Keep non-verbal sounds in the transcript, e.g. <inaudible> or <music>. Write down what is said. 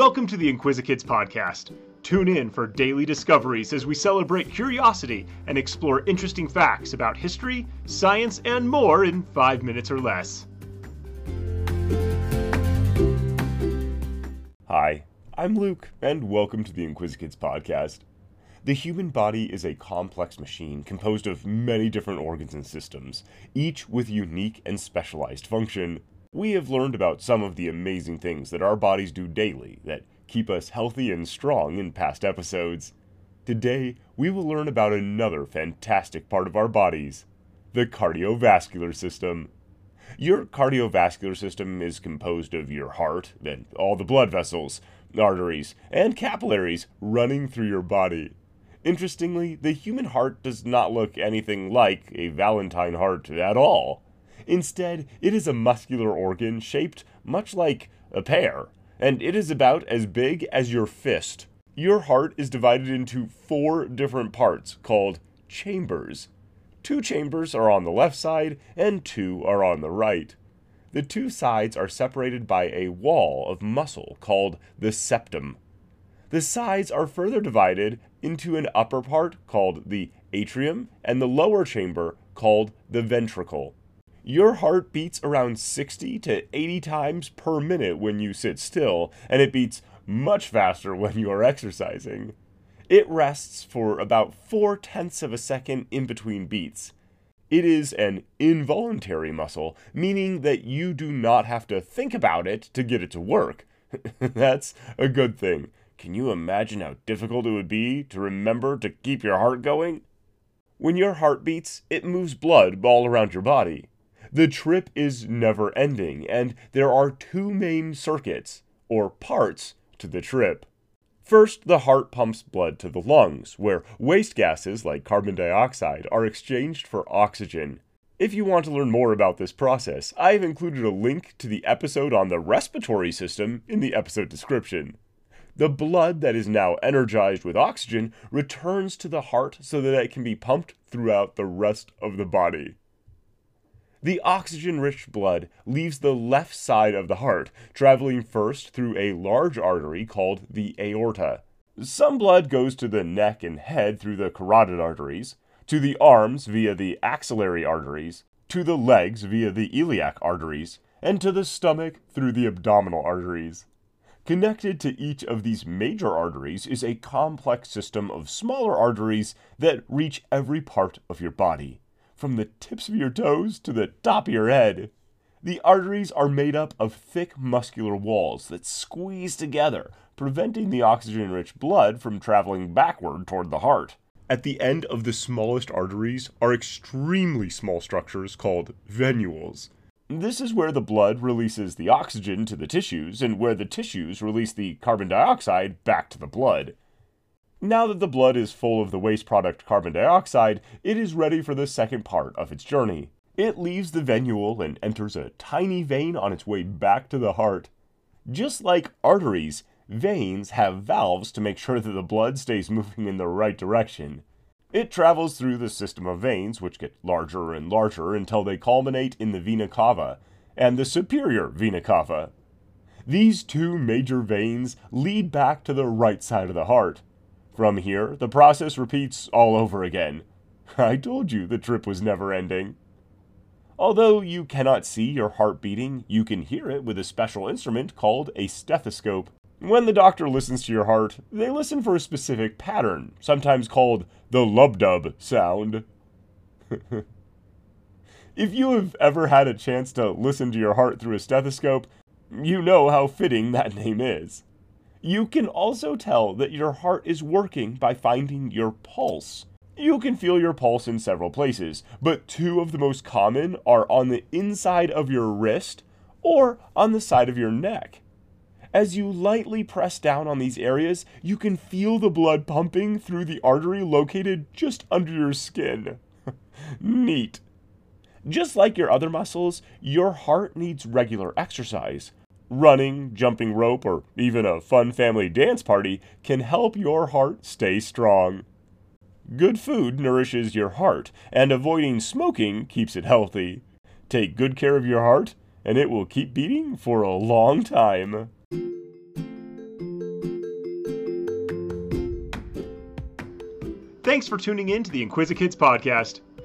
Welcome to the Inquisikids podcast. Tune in for daily discoveries as we celebrate curiosity and explore interesting facts about history, science, and more in five minutes or less. Hi, I'm Luke, and welcome to the Inquisikids podcast. The human body is a complex machine composed of many different organs and systems, each with unique and specialized function. We have learned about some of the amazing things that our bodies do daily that keep us healthy and strong in past episodes. Today, we will learn about another fantastic part of our bodies the cardiovascular system. Your cardiovascular system is composed of your heart and all the blood vessels, arteries, and capillaries running through your body. Interestingly, the human heart does not look anything like a Valentine heart at all. Instead, it is a muscular organ shaped much like a pear, and it is about as big as your fist. Your heart is divided into four different parts called chambers. Two chambers are on the left side, and two are on the right. The two sides are separated by a wall of muscle called the septum. The sides are further divided into an upper part called the atrium and the lower chamber called the ventricle. Your heart beats around 60 to 80 times per minute when you sit still, and it beats much faster when you are exercising. It rests for about four tenths of a second in between beats. It is an involuntary muscle, meaning that you do not have to think about it to get it to work. <laughs> That's a good thing. Can you imagine how difficult it would be to remember to keep your heart going? When your heart beats, it moves blood all around your body. The trip is never ending, and there are two main circuits, or parts, to the trip. First, the heart pumps blood to the lungs, where waste gases like carbon dioxide are exchanged for oxygen. If you want to learn more about this process, I've included a link to the episode on the respiratory system in the episode description. The blood that is now energized with oxygen returns to the heart so that it can be pumped throughout the rest of the body. The oxygen rich blood leaves the left side of the heart, traveling first through a large artery called the aorta. Some blood goes to the neck and head through the carotid arteries, to the arms via the axillary arteries, to the legs via the iliac arteries, and to the stomach through the abdominal arteries. Connected to each of these major arteries is a complex system of smaller arteries that reach every part of your body from the tips of your toes to the top of your head. The arteries are made up of thick muscular walls that squeeze together, preventing the oxygen rich blood from traveling backward toward the heart. At the end of the smallest arteries are extremely small structures called venules. This is where the blood releases the oxygen to the tissues and where the tissues release the carbon dioxide back to the blood. Now that the blood is full of the waste product carbon dioxide, it is ready for the second part of its journey. It leaves the venule and enters a tiny vein on its way back to the heart. Just like arteries, veins have valves to make sure that the blood stays moving in the right direction. It travels through the system of veins, which get larger and larger until they culminate in the vena cava and the superior vena cava. These two major veins lead back to the right side of the heart. From here, the process repeats all over again. <laughs> I told you the trip was never ending. Although you cannot see your heart beating, you can hear it with a special instrument called a stethoscope. When the doctor listens to your heart, they listen for a specific pattern, sometimes called the lub-dub sound. <laughs> if you have ever had a chance to listen to your heart through a stethoscope, you know how fitting that name is. You can also tell that your heart is working by finding your pulse. You can feel your pulse in several places, but two of the most common are on the inside of your wrist or on the side of your neck. As you lightly press down on these areas, you can feel the blood pumping through the artery located just under your skin. <laughs> Neat. Just like your other muscles, your heart needs regular exercise running, jumping rope, or even a fun family dance party can help your heart stay strong. Good food nourishes your heart, and avoiding smoking keeps it healthy. Take good care of your heart, and it will keep beating for a long time. Thanks for tuning in to the Inquisikids podcast.